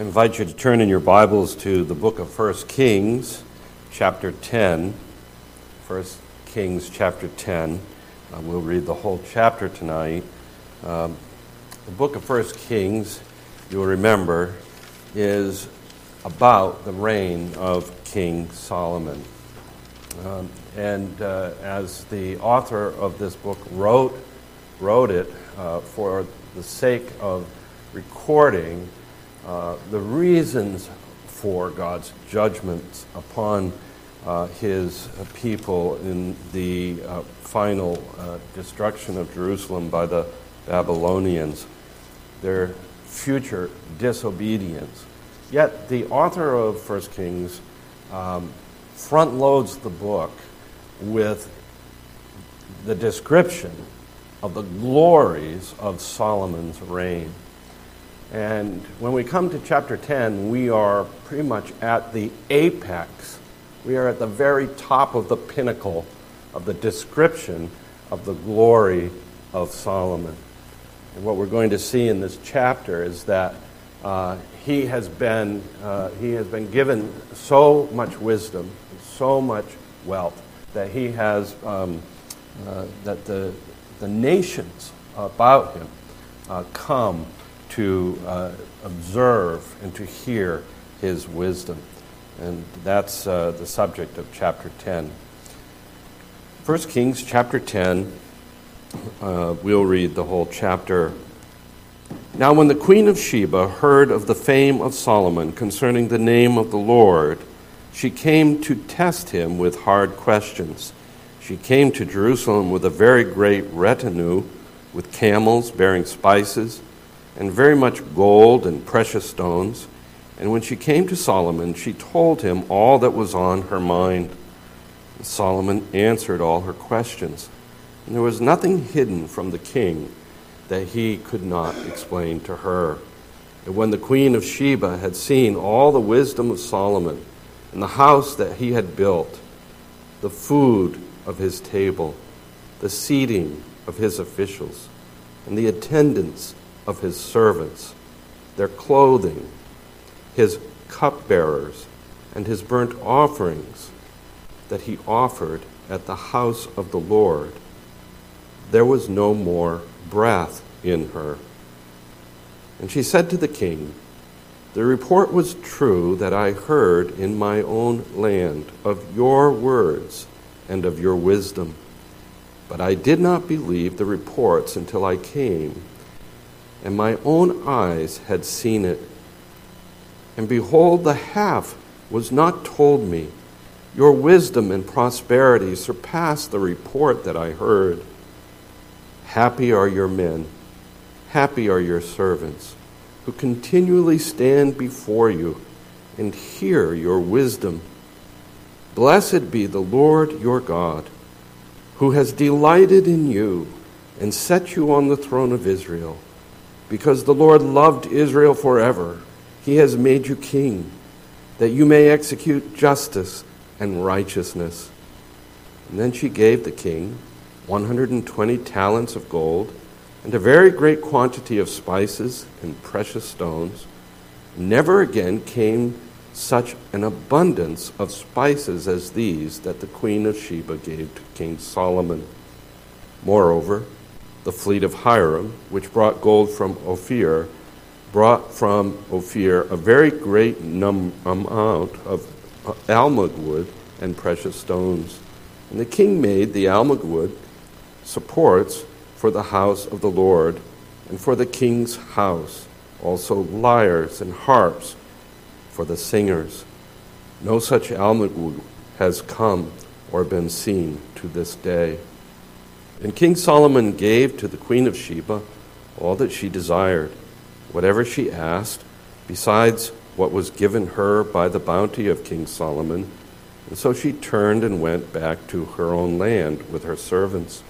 I invite you to turn in your Bibles to the book of 1 Kings, chapter 10. 1 Kings, chapter 10. Uh, we'll read the whole chapter tonight. Um, the book of 1 Kings, you'll remember, is about the reign of King Solomon. Um, and uh, as the author of this book wrote, wrote it uh, for the sake of recording uh, the reasons for God's judgments upon uh, his people in the uh, final uh, destruction of Jerusalem by the Babylonians, their future disobedience. Yet the author of 1 Kings um, front loads the book with the description of the glories of Solomon's reign. And when we come to chapter 10, we are pretty much at the apex. We are at the very top of the pinnacle of the description of the glory of Solomon. And what we're going to see in this chapter is that uh, he, has been, uh, he has been given so much wisdom, so much wealth, that he has, um, uh, that the, the nations about him uh, come to uh, observe and to hear his wisdom. And that's uh, the subject of chapter 10. 1 Kings chapter 10, uh, we'll read the whole chapter. Now, when the queen of Sheba heard of the fame of Solomon concerning the name of the Lord, she came to test him with hard questions. She came to Jerusalem with a very great retinue, with camels bearing spices and very much gold and precious stones. And when she came to Solomon, she told him all that was on her mind. And Solomon answered all her questions. And there was nothing hidden from the king that he could not explain to her. And when the queen of Sheba had seen all the wisdom of Solomon and the house that he had built, the food of his table, the seating of his officials, and the attendance of his servants, their clothing, his cupbearers, and his burnt offerings that he offered at the house of the Lord, there was no more breath in her. And she said to the king, The report was true that I heard in my own land of your words and of your wisdom. But I did not believe the reports until I came and my own eyes had seen it. And behold, the half was not told me. Your wisdom and prosperity surpass the report that I heard. Happy are your men, happy are your servants, who continually stand before you and hear your wisdom. Blessed be the Lord your God, who has delighted in you and set you on the throne of Israel. Because the Lord loved Israel forever, he has made you king, that you may execute justice and righteousness. And then she gave the king 120 talents of gold and a very great quantity of spices and precious stones. Never again came such an abundance of spices as these that the queen of Sheba gave to King Solomon. Moreover, the fleet of Hiram, which brought gold from Ophir, brought from Ophir a very great num- amount of uh, almug wood and precious stones. And the king made the almug wood supports for the house of the Lord and for the king's house, also lyres and harps for the singers. No such almug wood has come or been seen to this day. And King Solomon gave to the queen of Sheba all that she desired, whatever she asked, besides what was given her by the bounty of King Solomon. And so she turned and went back to her own land with her servants.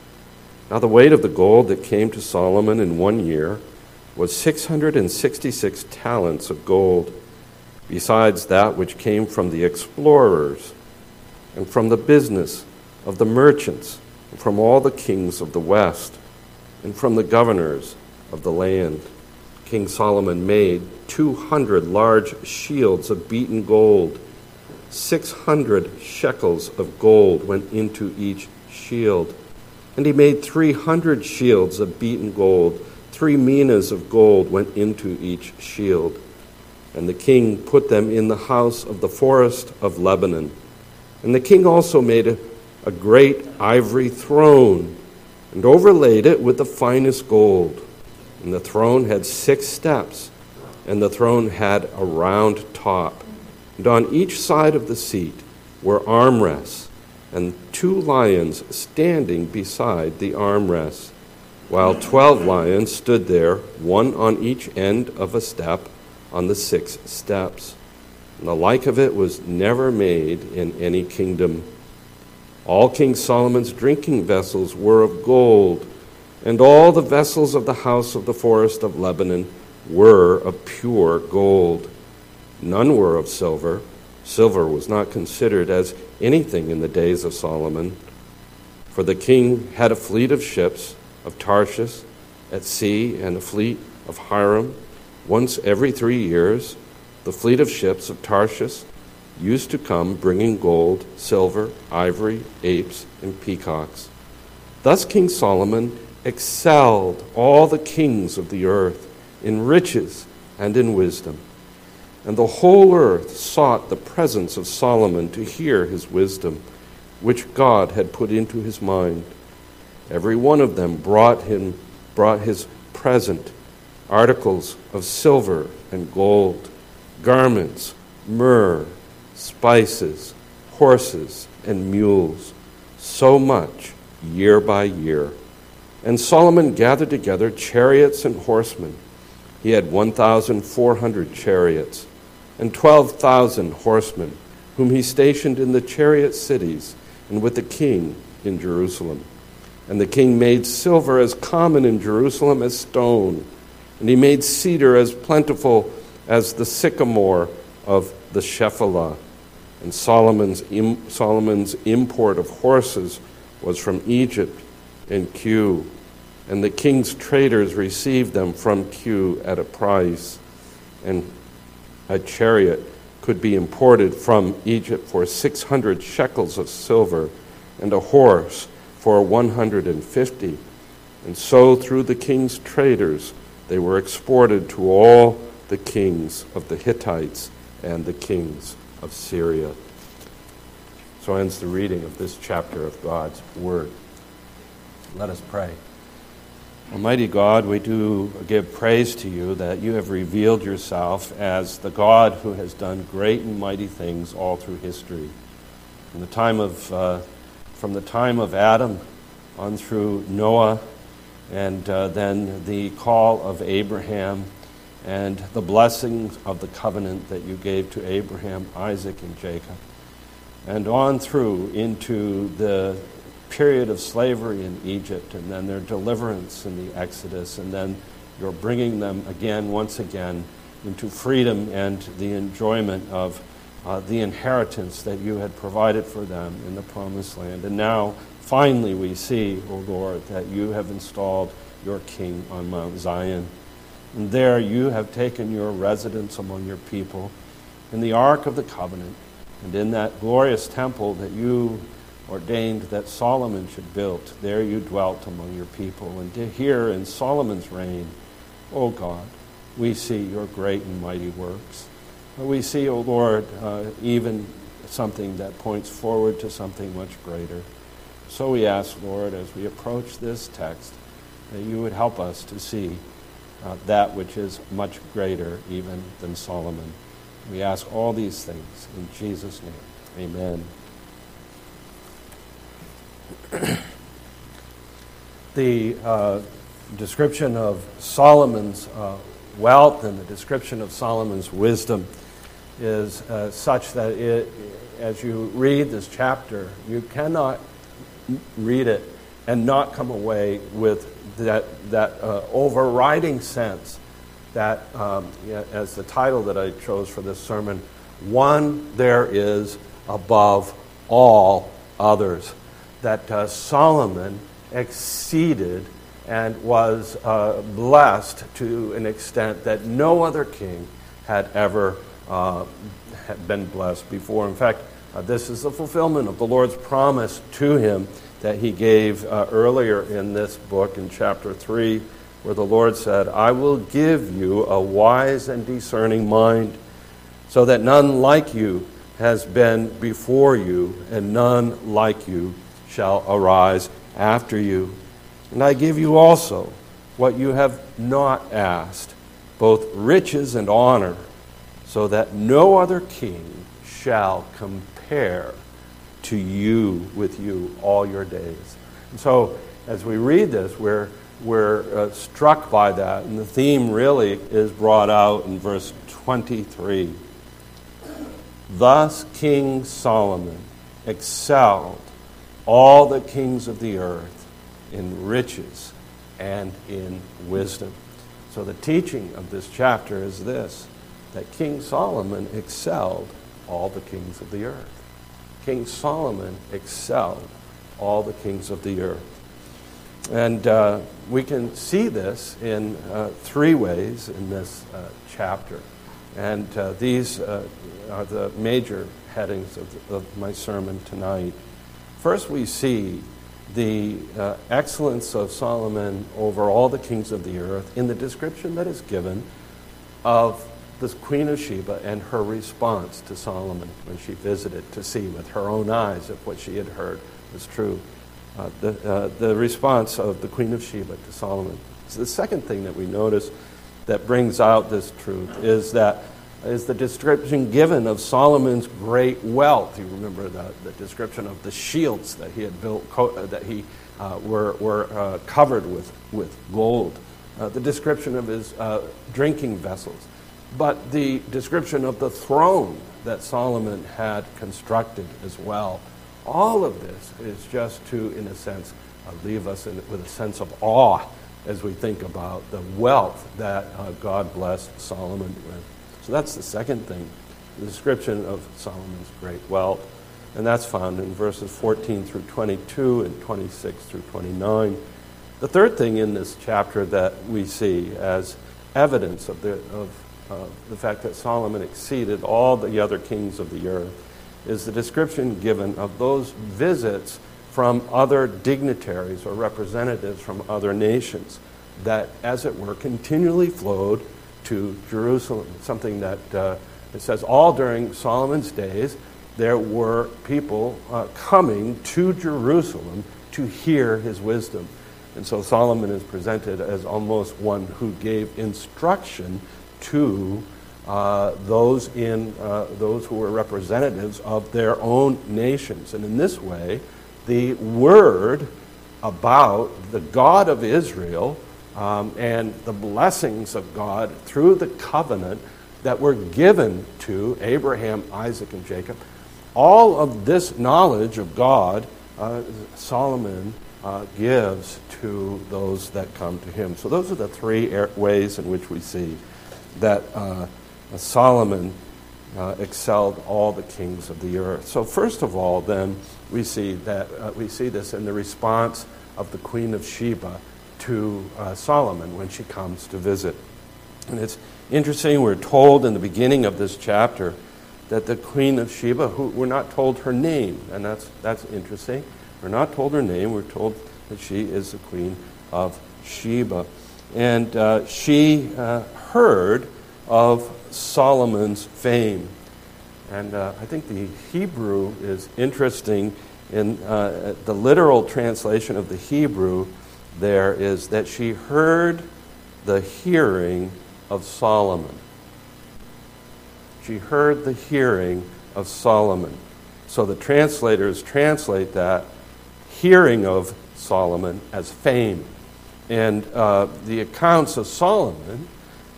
Now, the weight of the gold that came to Solomon in one year was 666 talents of gold, besides that which came from the explorers and from the business of the merchants from all the kings of the west and from the governors of the land. King Solomon made 200 large shields of beaten gold. 600 shekels of gold went into each shield. And he made 300 shields of beaten gold. Three minas of gold went into each shield. And the king put them in the house of the forest of Lebanon. And the king also made a, a great ivory throne and overlaid it with the finest gold. And the throne had six steps, and the throne had a round top. And on each side of the seat were armrests, and two lions standing beside the armrests, while twelve lions stood there, one on each end of a step on the six steps. And the like of it was never made in any kingdom. All King Solomon's drinking vessels were of gold, and all the vessels of the house of the forest of Lebanon were of pure gold. None were of silver. Silver was not considered as anything in the days of Solomon. For the king had a fleet of ships of Tarshish at sea and a fleet of Hiram once every three years, the fleet of ships of Tarshish used to come bringing gold, silver, ivory, apes, and peacocks. Thus King Solomon excelled all the kings of the earth in riches and in wisdom. And the whole earth sought the presence of Solomon to hear his wisdom, which God had put into his mind. Every one of them brought him brought his present articles of silver and gold, garments, myrrh, spices, horses, and mules, so much year by year. And Solomon gathered together chariots and horsemen. He had 1,400 chariots and 12,000 horsemen, whom he stationed in the chariot cities and with the king in Jerusalem. And the king made silver as common in Jerusalem as stone and he made cedar as plentiful as the sycamore of the Shephelah. And Solomon's, Im, Solomon's import of horses was from Egypt and Kue, And the king's traders received them from Kue at a price. And a chariot could be imported from Egypt for 600 shekels of silver, and a horse for 150. And so, through the king's traders, they were exported to all the kings of the Hittites and the kings of Syria. So ends the reading of this chapter of God's Word. Let us pray. Almighty God, we do give praise to you that you have revealed yourself as the God who has done great and mighty things all through history. From the time of, uh, from the time of Adam on through Noah and uh, then the call of Abraham and the blessings of the covenant that you gave to Abraham, Isaac, and Jacob, and on through into the period of slavery in Egypt, and then their deliverance in the Exodus, and then you're bringing them again, once again, into freedom and the enjoyment of uh, the inheritance that you had provided for them in the promised land. And now Finally, we see, O Lord, that you have installed your king on Mount Zion. And there you have taken your residence among your people in the Ark of the Covenant and in that glorious temple that you ordained that Solomon should build. There you dwelt among your people. And to here in Solomon's reign, O God, we see your great and mighty works. We see, O Lord, uh, even something that points forward to something much greater. So we ask, Lord, as we approach this text, that you would help us to see uh, that which is much greater even than Solomon. We ask all these things in Jesus' name. Amen. the uh, description of Solomon's uh, wealth and the description of Solomon's wisdom is uh, such that it, as you read this chapter, you cannot read it and not come away with that, that uh, overriding sense that, um, as the title that I chose for this sermon, one there is above all others. That uh, Solomon exceeded and was uh, blessed to an extent that no other king had ever uh, been blessed before. In fact, uh, this is the fulfillment of the Lord's promise to him that he gave uh, earlier in this book in chapter 3, where the Lord said, I will give you a wise and discerning mind, so that none like you has been before you, and none like you shall arise after you. And I give you also what you have not asked, both riches and honor, so that no other king shall compare to you with you all your days. And so, as we read this, we're, we're uh, struck by that. And the theme really is brought out in verse 23. Thus, King Solomon excelled all the kings of the earth in riches and in wisdom. So, the teaching of this chapter is this that King Solomon excelled all the kings of the earth. King Solomon excelled all the kings of the earth. And uh, we can see this in uh, three ways in this uh, chapter. And uh, these uh, are the major headings of, of, my sermon tonight. First, we see the uh, excellence of Solomon over all the kings of the earth in the description that is given of the Queen of Sheba and her response to Solomon when she visited to see with her own eyes if what she had heard was true. Uh, the, uh, the response of the Queen of Sheba to Solomon. So the second thing that we notice that brings out this truth is that is the description given of Solomon's great wealth. You remember the, the description of the shields that he had built, uh, that he uh, were, were uh, covered with, with gold. Uh, the description of his uh, drinking vessels but the description of the throne that Solomon had constructed as well. All of this is just to, in a sense, uh, leave us in, with a sense of awe as we think about the wealth that uh, God blessed Solomon with. So that's the second thing, the description of Solomon's great wealth. And that's found in verses 14 through 22 and 26 through 29. The third thing in this chapter that we see as evidence of, the, of uh, the fact that Solomon exceeded all the other kings of the earth, is the description given of those visits from other dignitaries or representatives from other nations that, as it were, continually flowed to Jerusalem. Something that uh, it says all during Solomon's days, there were people uh, coming to Jerusalem to hear his wisdom. And so Solomon is presented as almost one who gave instruction to uh, those, in, uh, those who were representatives of their own nations. And in this way, the word about the God of Israel um, and the blessings of God through the covenant that were given to Abraham, Isaac, and Jacob, all of this knowledge of God, uh, Solomon uh, gives to those that come to him. So, those are the three ways in which we see that uh, Solomon uh, excelled all the kings of the earth. So first of all, then we see that uh, we see this in the response of the Queen of Sheba to uh, Solomon when she comes to visit. And it's interesting. We're told in the beginning of this chapter that the Queen of Sheba, who we're not told her name, and that's that's interesting. We're not told her name. We're told that she is the Queen of Sheba, and uh, she uh, heard of Solomon's fame. And uh, I think the Hebrew is interesting. In uh, the literal translation of the Hebrew, there is that she heard the hearing of Solomon. She heard the hearing of Solomon. So the translators translate that hearing of Solomon as fame. And uh, the accounts of Solomon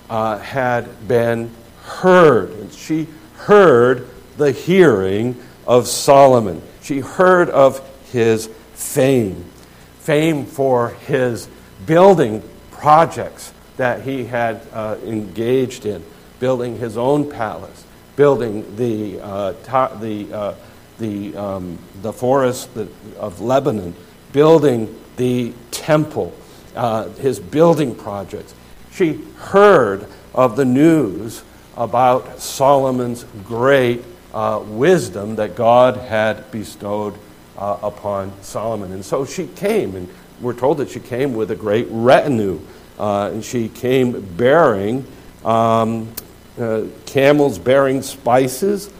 uh, had been heard. And she heard the hearing of Solomon. She heard of his fame, fame for his building projects that he had uh, engaged in, building his own palace, building the, uh, ta- the, uh, the, um, the forest of Lebanon, building the temple, uh, his building projects. She heard of the news about Solomon's great uh, wisdom that God had bestowed uh, upon Solomon. And so she came, and we're told that she came with a great retinue. Uh, and she came bearing um, uh, camels bearing spices,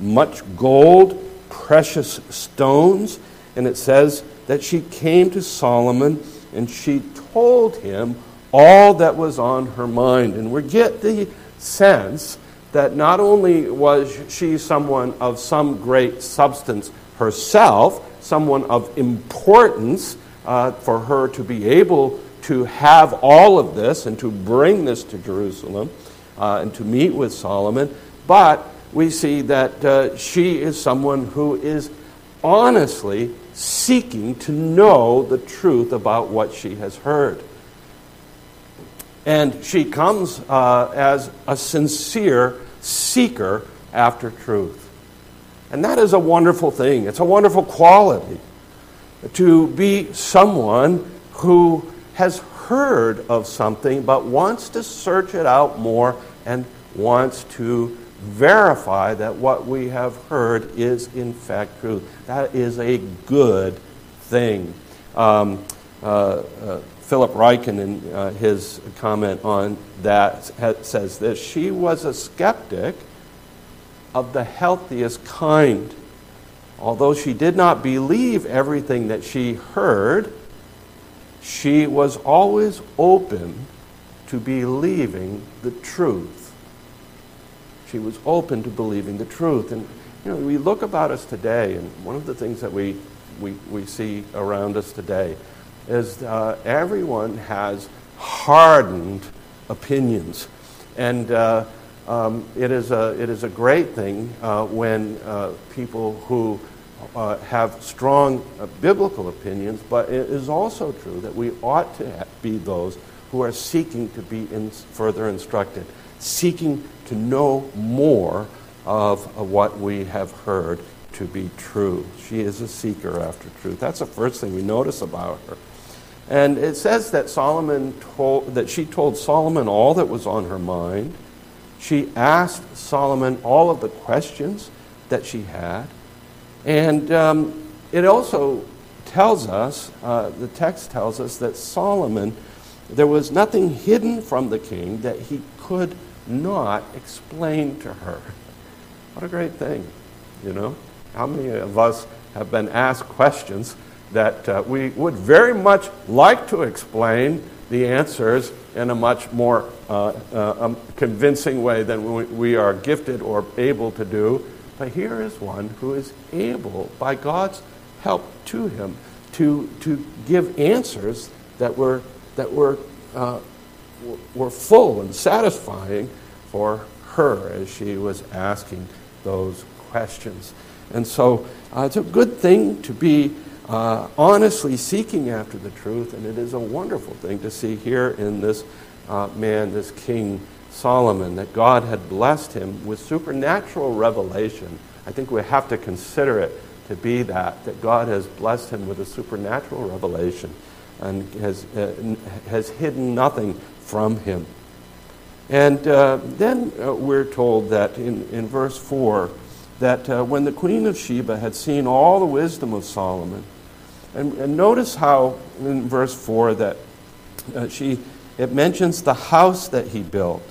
much gold, precious stones. And it says that she came to Solomon and she told him all that was on her mind. And we get the sense that not only was she someone of some great substance herself, someone of importance uh, for her to be able to have all of this and to bring this to Jerusalem uh, and to meet with Solomon, but we see that uh, she is someone who is honestly seeking to know the truth about what she has heard. And she comes uh, as a sincere seeker after truth. And that is a wonderful thing. It's a wonderful quality to be someone who has heard of something but wants to search it out more and wants to verify that what we have heard is in fact true. That is a good thing. Um, uh, uh, Philip Ryken, in uh, his comment on that, says this She was a skeptic of the healthiest kind. Although she did not believe everything that she heard, she was always open to believing the truth. She was open to believing the truth. And you know, we look about us today, and one of the things that we, we, we see around us today is uh, everyone has hardened opinions. And uh, um, it, is a, it is a great thing uh, when uh, people who uh, have strong uh, biblical opinions, but it is also true that we ought to be those who are seeking to be in further instructed, seeking to know more of, what we have heard to be true. She is a seeker after truth. That's the first thing we notice about her. And it says that Solomon told, that she told Solomon all that was on her mind. She asked Solomon all of the questions that she had. And um, it also tells us, uh, the text tells us that Solomon, there was nothing hidden from the king that he could not explain to her. What a great thing, you know? How many of us have been asked questions that uh, we would very much like to explain the answers in a much more uh, uh, um, convincing way than we, we are gifted or able to do. But here is one who is able, by God's help to him, to, to give answers that were, that were, uh, were full and satisfying for her as she was asking those questions. And so uh, it's a good thing to be uh, honestly seeking after the truth, and it is a wonderful thing to see here in this uh, man, this King Solomon, that God had blessed him with supernatural revelation. I think we have to consider it to be that, that God has blessed him with a supernatural revelation and has, uh, has hidden nothing from him. And uh, then uh, we're told that in, in verse 4 that uh, when the queen of Sheba had seen all the wisdom of Solomon, and, and notice how in verse 4 that uh, she, it mentions the house that he built.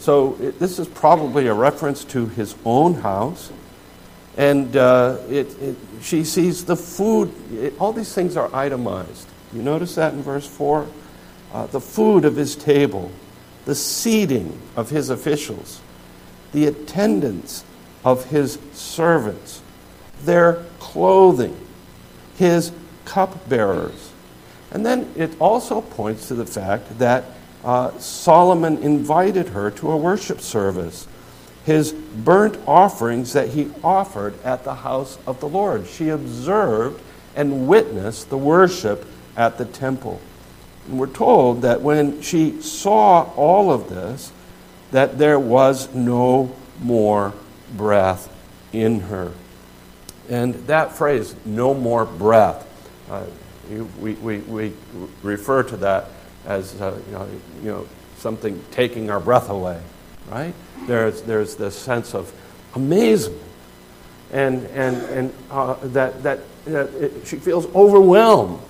So it, this is probably a reference to his own house. And uh, it, it, she sees the food, all these things are itemized. You notice that in verse 4? Uh, the food of his table, the seating of his officials, the attendance of his servants, their clothing, his cupbearers. And then it also points to the fact that uh, Solomon invited her to a worship service, his burnt offerings that he offered at the house of the Lord. She observed and witnessed the worship at the temple. And we're told that when she saw all of this, that there was no more breath in her. And that phrase, no more breath, uh, we, we, we refer to that as uh, you, know, you know, something taking our breath away, right? There's, there's this sense of amazement and, and, and uh, that, that, that it, she feels overwhelmed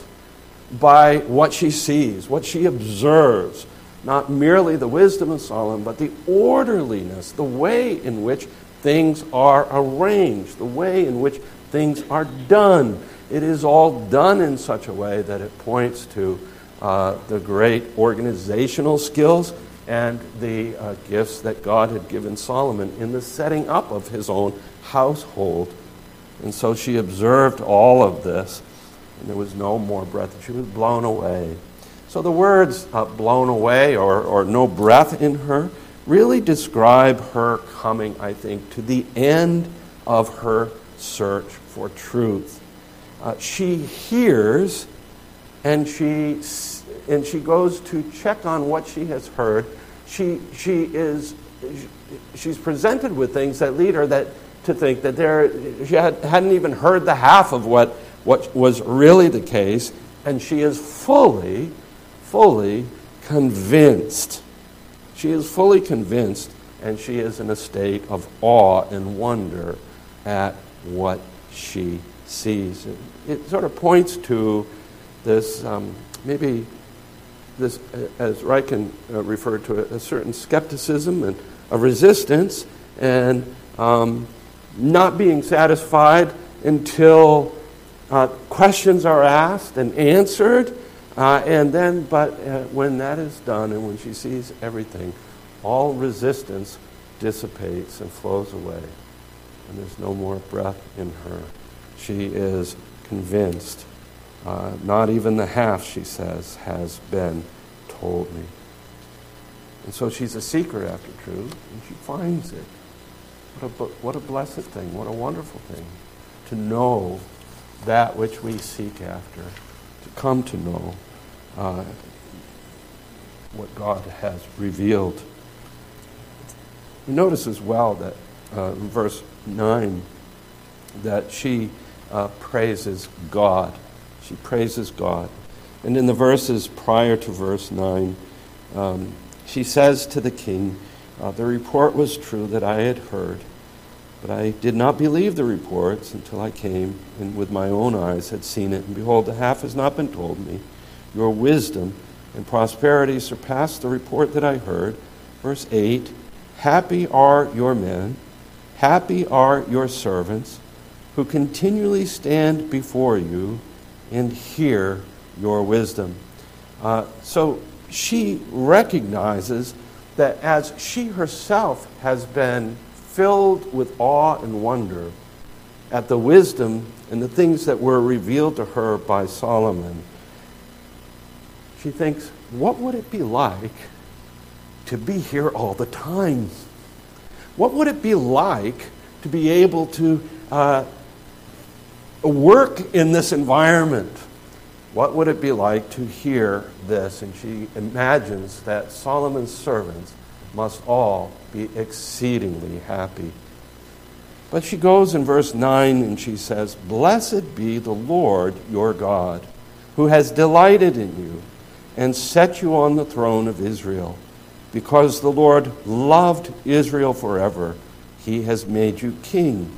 by what she sees, what she observes. Not merely the wisdom of Solomon, but the orderliness, the way in which things are arranged, the way in which things are done. It is all done in such a way that it points to uh, the great organizational skills and the uh, gifts that God had given Solomon in the setting up of his own household. And so she observed all of this, and there was no more breath. She was blown away. So the words uh, blown away or, or no breath in her really describe her coming, I think, to the end of her search for truth. Uh, she hears and she, and she goes to check on what she has heard. She, she is, she's presented with things that lead her that to think that there, she had, hadn't even heard the half of what, what was really the case, and she is fully, fully convinced. She is fully convinced, and she is in a state of awe and wonder at what she sees. It, it sort of points to this, um, maybe this, as Ryken uh, referred to it, a certain skepticism and a resistance, and um, not being satisfied until uh, questions are asked and answered. Uh, and then, but uh, when that is done and when she sees everything, all resistance dissipates and flows away. And there's no more breath in her. She is convinced. Uh, not even the half, she says, has been told me. And so she's a seeker after truth, and she finds it. What a, what a blessed thing, what a wonderful thing to know that which we seek after, to come to know uh, what God has revealed. Notice as well that uh, in verse 9 that she uh, praises God. She praises God. And in the verses prior to verse 9, um, she says to the king, uh, the report was true that I had heard, but I did not believe the reports until I came and with my own eyes had seen it. And behold, the half has not been told me. Your wisdom and prosperity surpass the report that I heard. Verse 8 Happy are your men, happy are your servants, who continually stand before you and hear your wisdom. Uh, so she recognizes that as she herself has been filled with awe and wonder at the wisdom and the things that were revealed to her by Solomon, she thinks, what would it be like to be here all the time? What would it be like to be able to uh, work in this environment? What would it be like to hear this? And she imagines that Solomon's servants must all be exceedingly happy. But she goes in verse 9 and she says, Blessed be the Lord your God, who has delighted in you and set you on the throne of Israel. Because the Lord loved Israel forever, he has made you king,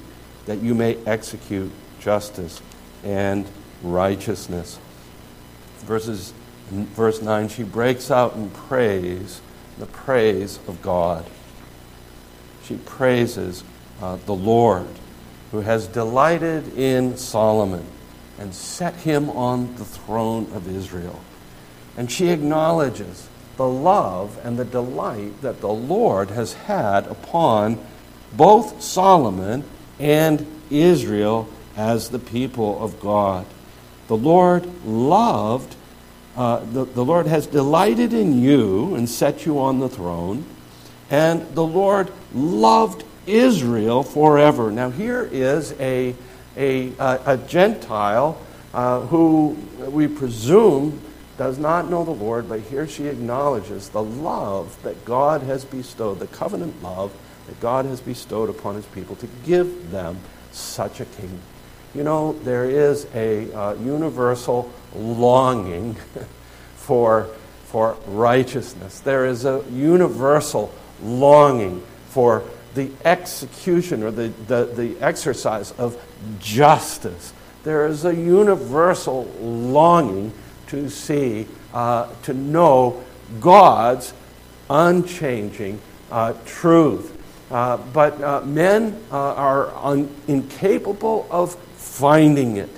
that you may execute justice and righteousness verses, verse 9, she breaks out in praise, the praise of God. She praises uh, the Lord who has delighted in Solomon and set him on the throne of Israel. And she acknowledges the love and the delight that the Lord has had upon both Solomon and Israel as the people of God. The Lord loved, uh, the, the Lord has delighted in you and set you on the throne, and the Lord loved Israel forever. Now, here is a, a, a, Gentile uh, who we presume does not know the Lord, but here she acknowledges the love that God has bestowed, the covenant love that God has bestowed upon his people to give them such a king you know, there is a uh, universal longing for, for righteousness. There is a universal longing for the execution or the, the, the exercise of justice. There is a universal longing to see, uh, to know God's unchanging uh, truth. Uh, but uh, men uh, are un- incapable of finding it.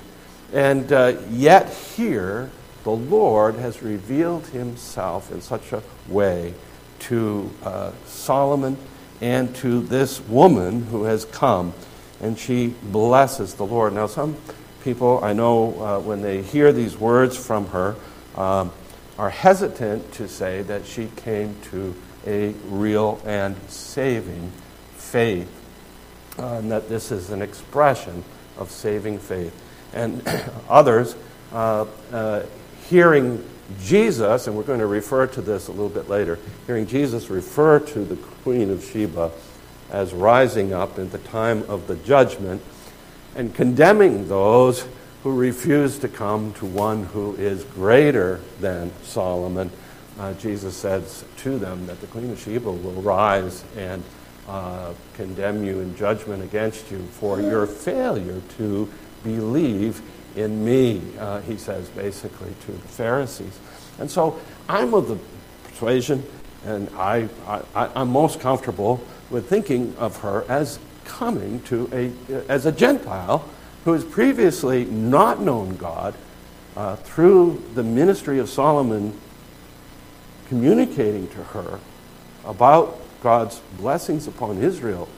And uh, yet, here, the Lord has revealed himself in such a way to uh, Solomon and to this woman who has come, and she blesses the Lord. Now, some people I know uh, when they hear these words from her um, are hesitant to say that she came to a real and saving faith, uh, and that this is an expression of saving faith. And others, uh, uh, hearing Jesus, and we're going to refer to this a little bit later, hearing Jesus refer to the Queen of Sheba as rising up in the time of the judgment and condemning those who refuse to come to one who is greater than Solomon. Uh, Jesus says to them that the Queen of Sheba will rise and uh, condemn you in judgment against you for your failure to believe in me, uh, he says basically to the Pharisees. And so I'm of the persuasion, and I, I, I'm most comfortable with thinking of her as coming to a, as a Gentile who has previously not known God uh, through the ministry of Solomon communicating to her about God's blessings upon Israel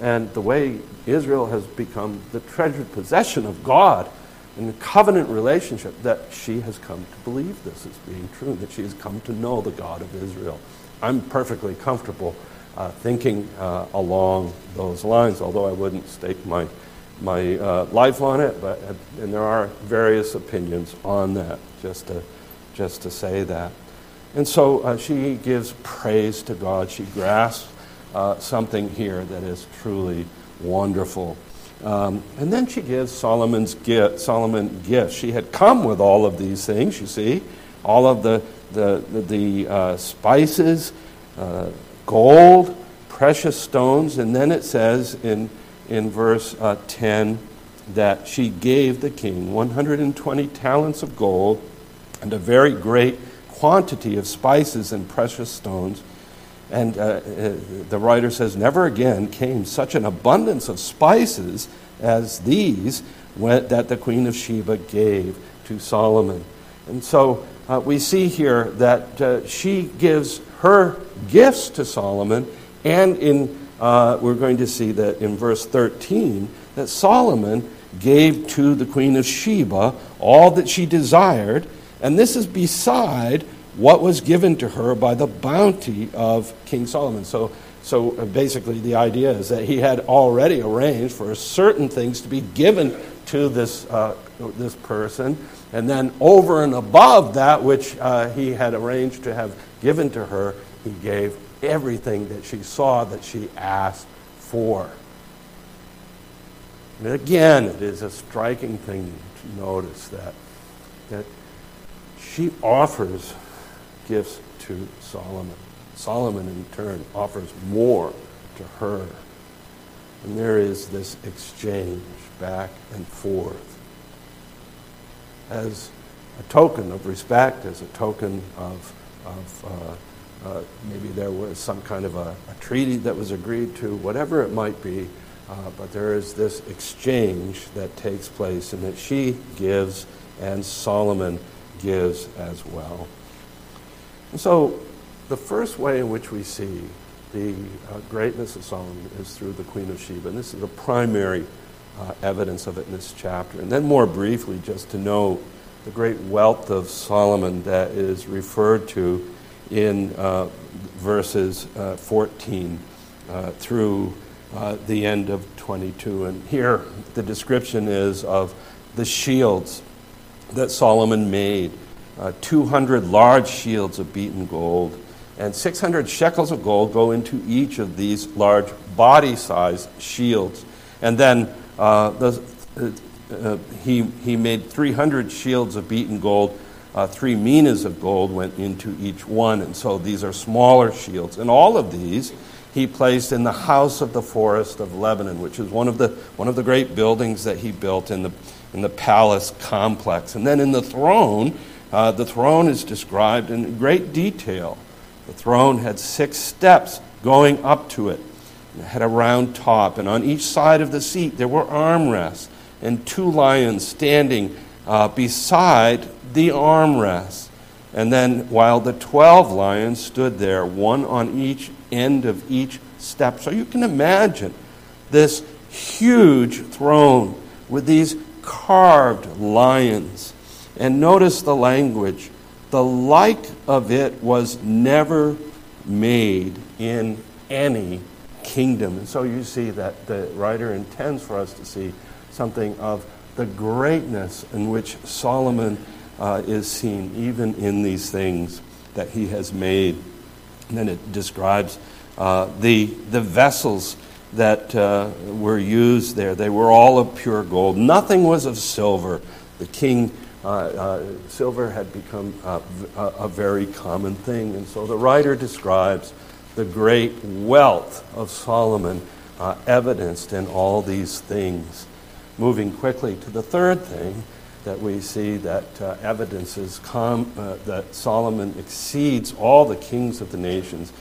and the way Israel has become the treasured possession of God in the covenant relationship, that she has come to believe this as being true, that she has come to know the God of Israel. I'm perfectly comfortable uh, thinking uh, along those lines, although I wouldn't stake my, my uh, life on it, but, and there are various opinions on that, just to, just to say that. And so uh, she gives praise to God. She grasps uh, something here that is truly wonderful. Um, and then she gives Solomon's gift, Solomon gifts. She had come with all of these things, you see, all of the, the, the, the uh, spices, uh, gold, precious stones. And then it says in, in verse uh, 10 that she gave the king 120 talents of gold and a very great quantity of spices and precious stones. And uh, uh, the writer says, Never again came such an abundance of spices as these that the Queen of Sheba gave to Solomon. And so uh, we see here that uh, she gives her gifts to Solomon, and in, uh, we're going to see that in verse 13 that Solomon gave to the Queen of Sheba all that she desired, and this is beside what was given to her by the bounty of King Solomon. So, so uh, basically, the idea is that he had already arranged for certain things to be given to this, uh, this person, and then over and above that which uh, he had arranged to have given to her, he gave everything that she saw that she asked for. And again, it is a striking thing to notice that, that she offers gifts to Solomon. Solomon, in turn, offers more to her. And there is this exchange back and forth as a token of respect, as a token of, of uh, uh, maybe there was some kind of a, a, treaty that was agreed to, whatever it might be. Uh, but there is this exchange that takes place and that she gives and Solomon gives as well. And so, the first way in which we see the uh, greatness of Solomon is through the Queen of Sheba. And this is the primary uh, evidence of it in this chapter. And then, more briefly, just to know the great wealth of Solomon that is referred to in uh, verses uh, 14 uh, through uh, the end of 22. And here, the description is of the shields that Solomon made uh, 200 large shields of beaten gold, and 600 shekels of gold go into each of these large body sized shields. And then uh, the, uh, he, he made 300 shields of beaten gold. Uh, three minas of gold went into each one, and so these are smaller shields. And all of these he placed in the house of the forest of Lebanon, which is one of the, one of the great buildings that he built in the, in the palace complex. And then in the throne, uh, the throne is described in great detail. The throne had six steps going up to it. It had a round top, and on each side of the seat there were armrests and two lions standing uh, beside the armrests. And then, while the 12 lions stood there, one on each end of each step. So you can imagine this huge throne with these carved lions. And notice the language. The like of it was never made in any kingdom. And so you see that the writer intends for us to see something of the greatness in which Solomon uh, is seen, even in these things that he has made. And then it describes uh, the, the vessels that uh, were used there. They were all of pure gold. Nothing was of silver. The king, silver had become a, a very common thing. And so the writer describes the great wealth of Solomon uh, evidenced in all these things. Moving quickly to the third thing that we see that uh, evidences com- uh, that Solomon exceeds all the kings of the nations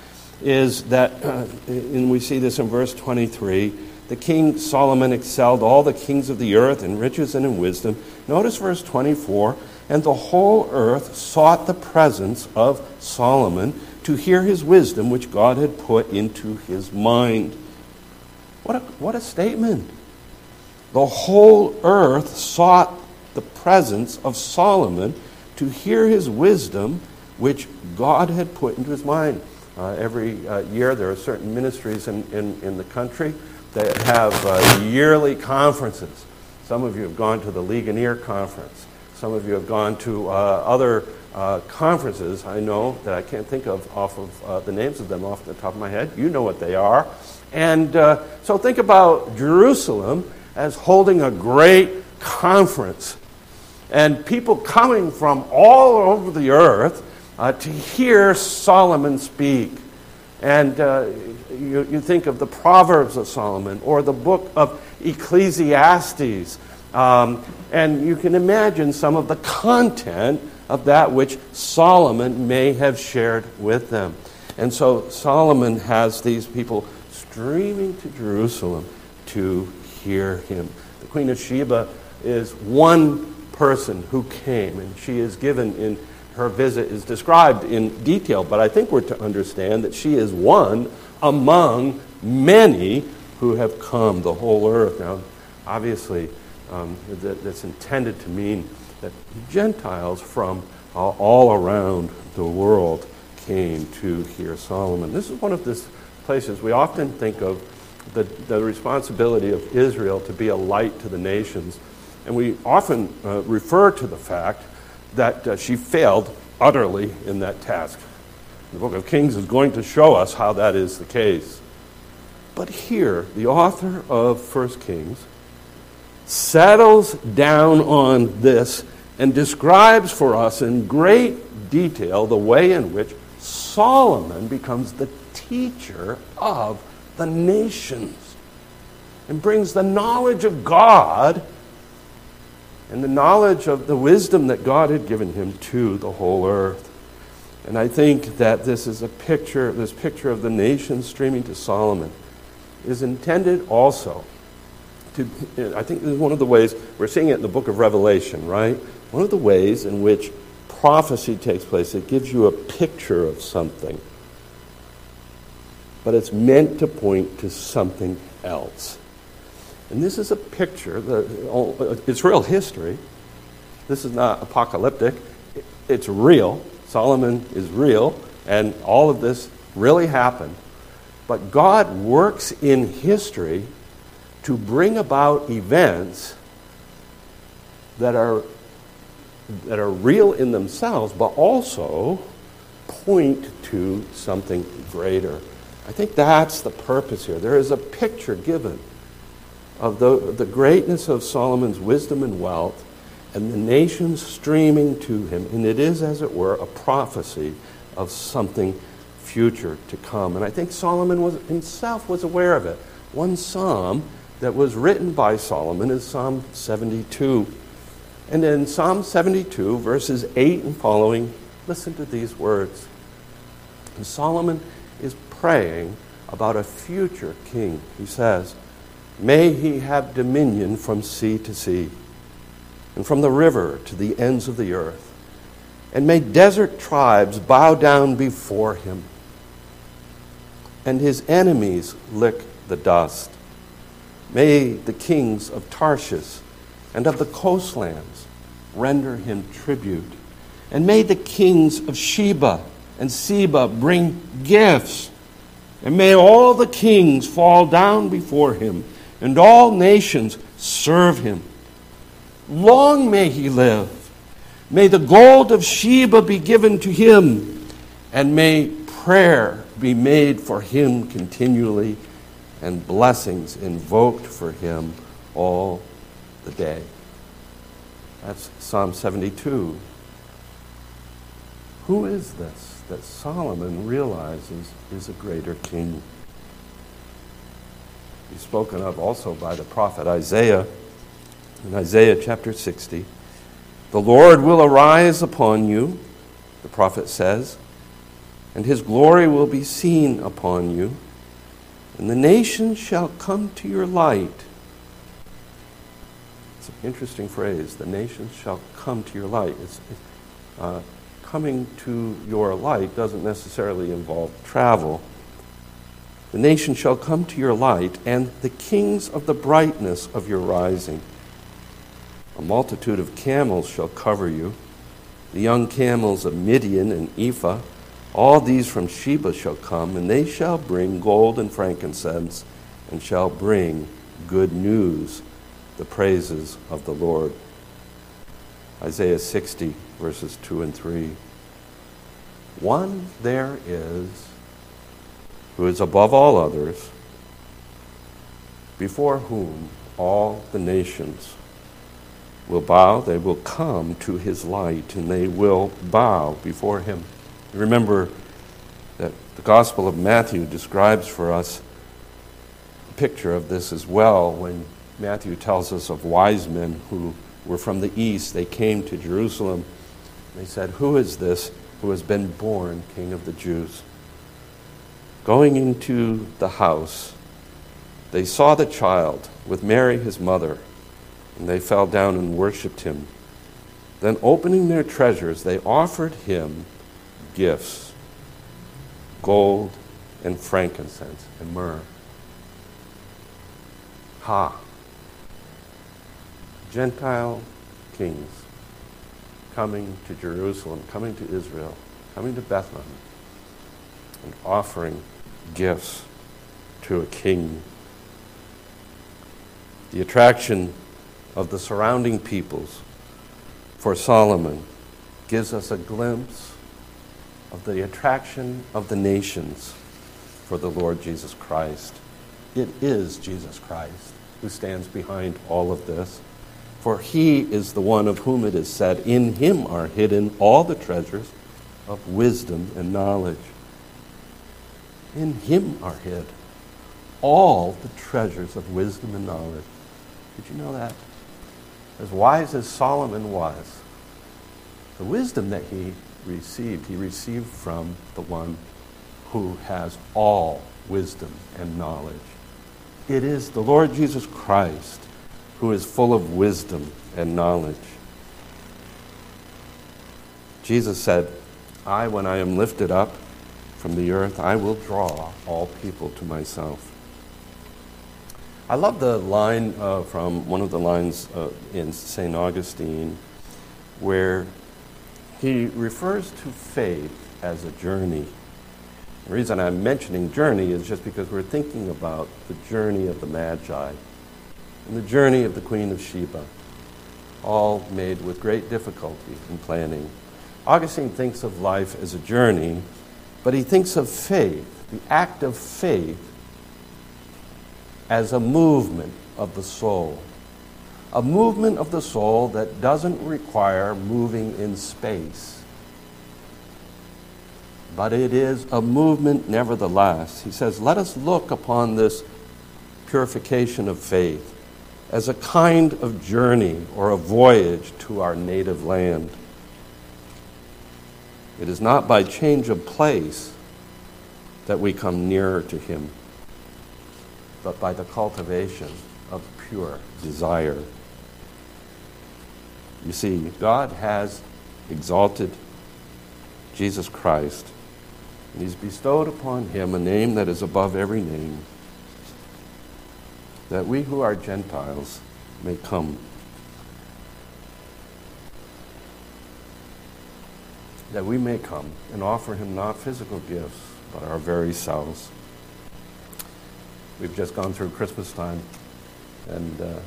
is that, uh, and we see this in verse 23, the king Solomon excelled all the kings of the earth in riches and in wisdom. Notice verse 24, and the whole earth sought the presence of Solomon to hear his wisdom, which God had put into his mind. What a, what a statement! The whole earth sought the presence of Solomon to hear his wisdom, which God had put into his mind. Uh, every uh, year, there are certain ministries in, in, in the country that have uh, yearly conferences. Some of you have gone to the Ligonier Conference. Some of you have gone to uh, other uh, conferences I know that I can't think of off of uh, the names of them off the top of my head. You know what they are. And so think about Jerusalem as holding a great conference and people coming from all over the earth uh, to hear Solomon speak. And uh, you, you, think of the Proverbs of Solomon or the book of Ecclesiastes. Um, and you can imagine some of the content of that which Solomon may have shared with them. And so Solomon has these people streaming to Jerusalem to hear him. The Queen of Sheba is one person who came, and she is given in her visit is described in detail, but I think we're to understand that she is one among many who have come, the whole earth. Now, obviously, um, that, that's intended to mean that Gentiles from uh, all around the world came to hear Solomon. This is one of the places we often think of the, the responsibility of Israel to be a light to the nations. And we often uh, refer to the fact that uh, she failed utterly in that task. The book of Kings is going to show us how that is the case. But here, the author of First Kings settles down on this and describes for us in great detail the way in which Solomon becomes the teacher of the nations and brings the knowledge of God and the knowledge of the wisdom that God had given him to the whole earth. And I think that this is a picture, this picture of the nation streaming to Solomon is intended also to, I think this is one of the ways, we're seeing it in the book of Revelation, right? One of the ways in which prophecy takes place, it gives you a picture of something. But it's meant to point to something else. And this is a picture, the, oh, uh, it's real history. This is not apocalyptic, it's real. Solomon is real, and all of this really happened. But God works in history to bring about events that are, that are real in themselves, but also point to something greater. I think that's the purpose here. There is a picture given of the, the greatness of Solomon's wisdom and wealth and the nations streaming to him. And it is, as it were, a prophecy of something future to come. And I think Solomon was, himself was aware of it. One psalm that was written by Solomon is Psalm 72. And in Psalm 72, verses 8 and following, listen to these words. And Solomon is praying about a future king. He says, May he have dominion from sea to sea, and from the river to the ends of the earth. And may desert tribes bow down before him, and his enemies lick the dust. May the kings of Tarshish and of the coastlands render him tribute. And may the kings of Sheba and Seba bring gifts. And may all the kings fall down before him, and all nations serve him. Long may he live. May the gold of Sheba be given to him, and may prayer be made for him continually, and blessings invoked for him all the day. That's Psalm 72. Who is this that Solomon realizes is a greater king? Spoken of also by the prophet Isaiah in Isaiah chapter 60. The Lord will arise upon you, the prophet says, and his glory will be seen upon you, and the nations shall come to your light it's an interesting phrase. The nations shall come to your light. It's, uh, coming to your light doesn't necessarily involve travel. The nations shall come to your light, and the kings of the brightness of your rising. A multitude of camels shall cover you, the young camels of Midian and Ephah. All these from Sheba shall come, and they shall bring gold and frankincense, and shall bring good news the praises of the Lord. Isaiah 60, verses 2 and 3. One there is who is above all others, before whom all the nations will bow, they will come to his light, and they will bow before him. Remember that the Gospel of Matthew describes for us a picture of this as well when Matthew tells us of wise men who were from the east. They came to Jerusalem. They said, Who is this who has been born King of the Jews? Going into the house, they saw the child with Mary, his mother, and they fell down and worshipped him. Then, opening their treasures, they offered him gifts gold and frankincense and myrrh. Ha! Gentile kings coming to Jerusalem, coming to Israel, coming to Bethlehem, and offering gifts to a king. The attraction of the surrounding peoples for Solomon gives us a glimpse of the attraction of the nations for the Lord Jesus Christ. It is Jesus Christ who stands behind all of this. For he is the one of whom it is said, In him are hidden all the treasures of wisdom and knowledge. In him are hid all the treasures of wisdom and knowledge. Did you know that? As wise as Solomon was, the wisdom that he received, he received from the one who has all wisdom and knowledge. It is the Lord Jesus Christ who is full of wisdom and knowledge. Jesus said, I, when I am lifted up from the earth, I will draw all people to myself. I love the line uh, from one of the lines uh, in St. Augustine where he refers to faith as a journey. The reason I'm mentioning journey is just because we're thinking about the journey of the Magi and the journey of the Queen of Sheba, all made with great difficulty and planning. Augustine thinks of life as a journey, but he thinks of faith, the act of faith, as a movement of the soul. A movement of the soul that doesn't require moving in space. But it is a movement nevertheless. He says, Let us look upon this purification of faith as a kind of journey or a voyage to our native land. It is not by change of place that we come nearer to Him, but by the cultivation of pure desire. You see, God has exalted Jesus Christ, and He's bestowed upon Him a name that is above every name that we who are Gentiles may come. That we may come and offer him not physical gifts, but our very selves. We've just gone through Christmas time, and uh,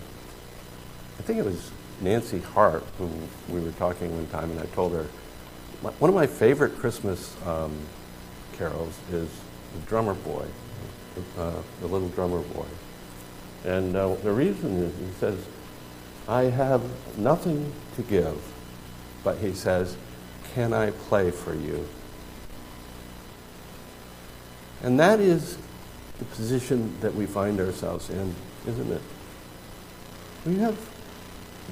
I think it was Nancy Hart who we were talking one time, and I told her one of my favorite Christmas um, carols is the Drummer Boy, uh, the Little Drummer Boy. And uh, the reason is he says, I have nothing to give, but he says, Can I play for you? And that is the position that we find ourselves in, isn't it? We have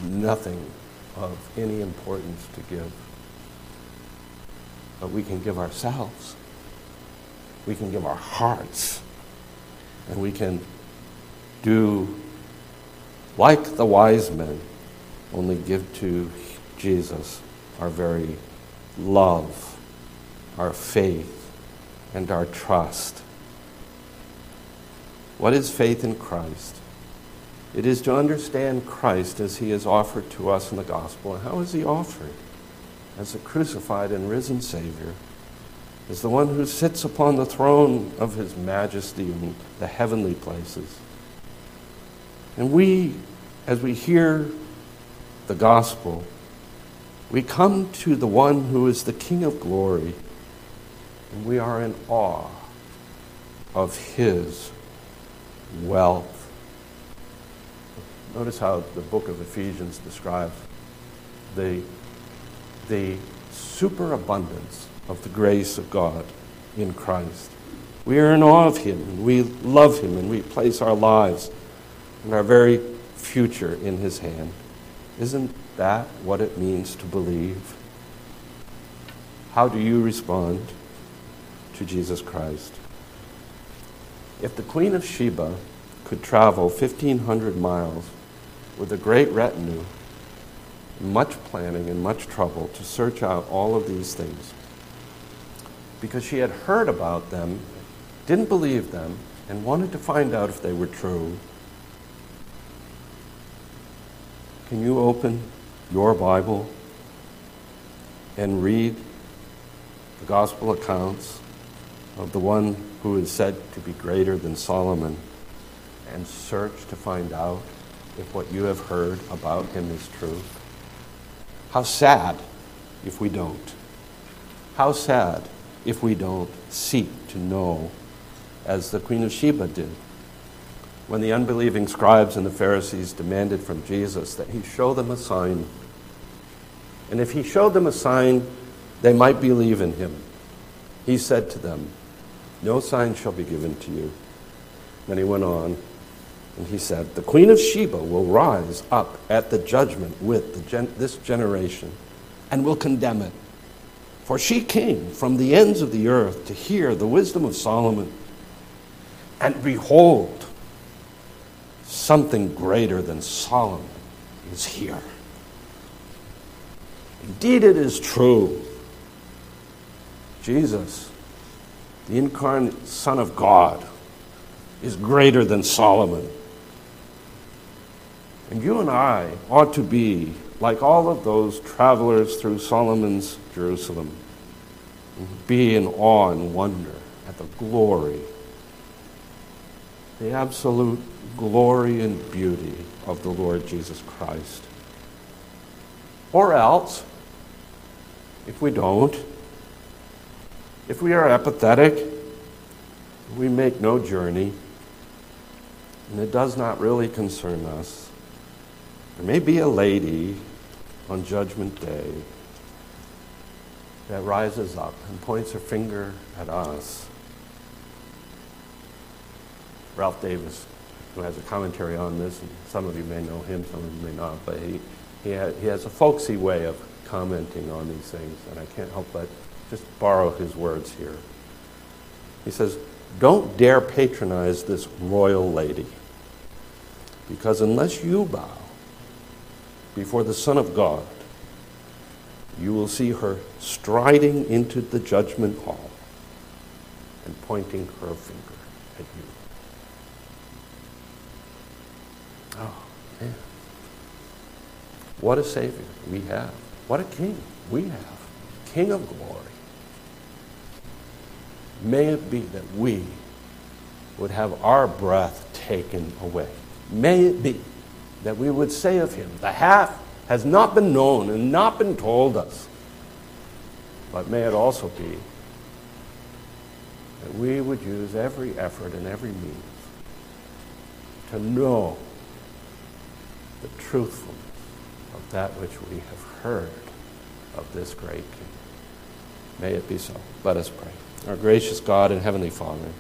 nothing of any importance to give, but we can give ourselves. We can give our hearts, and we can do like the wise men, only give to Jesus our very love, our faith, and our trust. What is faith in Christ? It is to understand Christ as he is offered to us in the gospel. And how is he offered? As a crucified and risen Savior, as the one who sits upon the throne of his majesty in the heavenly places and we, as we hear the gospel, we come to the one who is the King of glory, and we are in awe of his wealth. Notice how the book of Ephesians describes the, the superabundance of the grace of God in Christ. We are in awe of him, and we love him, and we place our lives and our very future in His hand. Isn't that what it means to believe? How do you respond to Jesus Christ? If the Queen of Sheba could travel 1,500 miles with a great retinue, much planning and much trouble to search out all of these things, because she had heard about them, didn't believe them, and wanted to find out if they were true, Can you open your Bible and read the gospel accounts of the one who is said to be greater than Solomon and search to find out if what you have heard about him is true? How sad if we don't. How sad if we don't seek to know as the Queen of Sheba did when the unbelieving scribes and the Pharisees demanded from Jesus that he show them a sign. And if he showed them a sign, they might believe in him. He said to them, No sign shall be given to you. Then he went on, and he said, The queen of Sheba will rise up at the judgment with gen- this generation and will condemn it. For she came from the ends of the earth to hear the wisdom of Solomon. And behold, something greater than Solomon is here. Indeed, it is true. Jesus, the incarnate Son of God, is greater than Solomon. And you and I ought to be like all of those travelers through Solomon's Jerusalem, be in awe and wonder at the glory, the absolute glory and beauty of the Lord Jesus Christ. Or else, if we don't, if we are apathetic, we make no journey, and it does not really concern us. There may be a lady on Judgment Day that rises up and points her finger at us. Ralph Davis, who has a commentary on this, and some of you may know him, some of you may not, but he, he, he has a folksy way of commenting on these things, and I can't help but just borrow his words here. He says, Don't dare patronize this royal lady, because unless you bow before the Son of God, you will see her striding into the judgment hall and pointing her finger at you. Oh, man. What a Savior we have. What a King we have. King of glory. May it be that we would have our breath taken away. May it be that we would say of him, The half has not been known and not been told us. But may it also be that we would use every effort and every means to know the truthfulness of that which we have heard of this great King. May it be so. Let us pray. Our gracious God and Heavenly Father,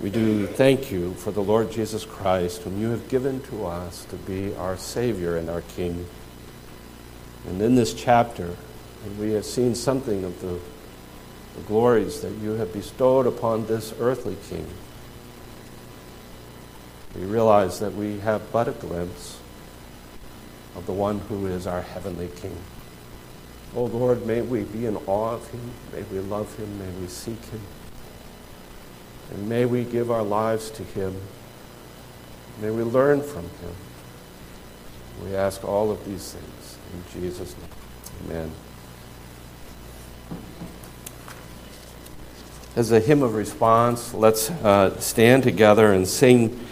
we do thank you for the Lord Jesus Christ, whom you have given to us to be our Savior and our King. And in this chapter, we have seen something of the, the glories that you have bestowed upon this earthly King. We realize that we have but a glimpse of the one who is our heavenly King. Oh Lord, may we be in awe of him. May we love him. May we seek him. And may we give our lives to him. May we learn from him. We ask all of these things in Jesus' name. Amen. As a hymn of response, let's uh, stand together and sing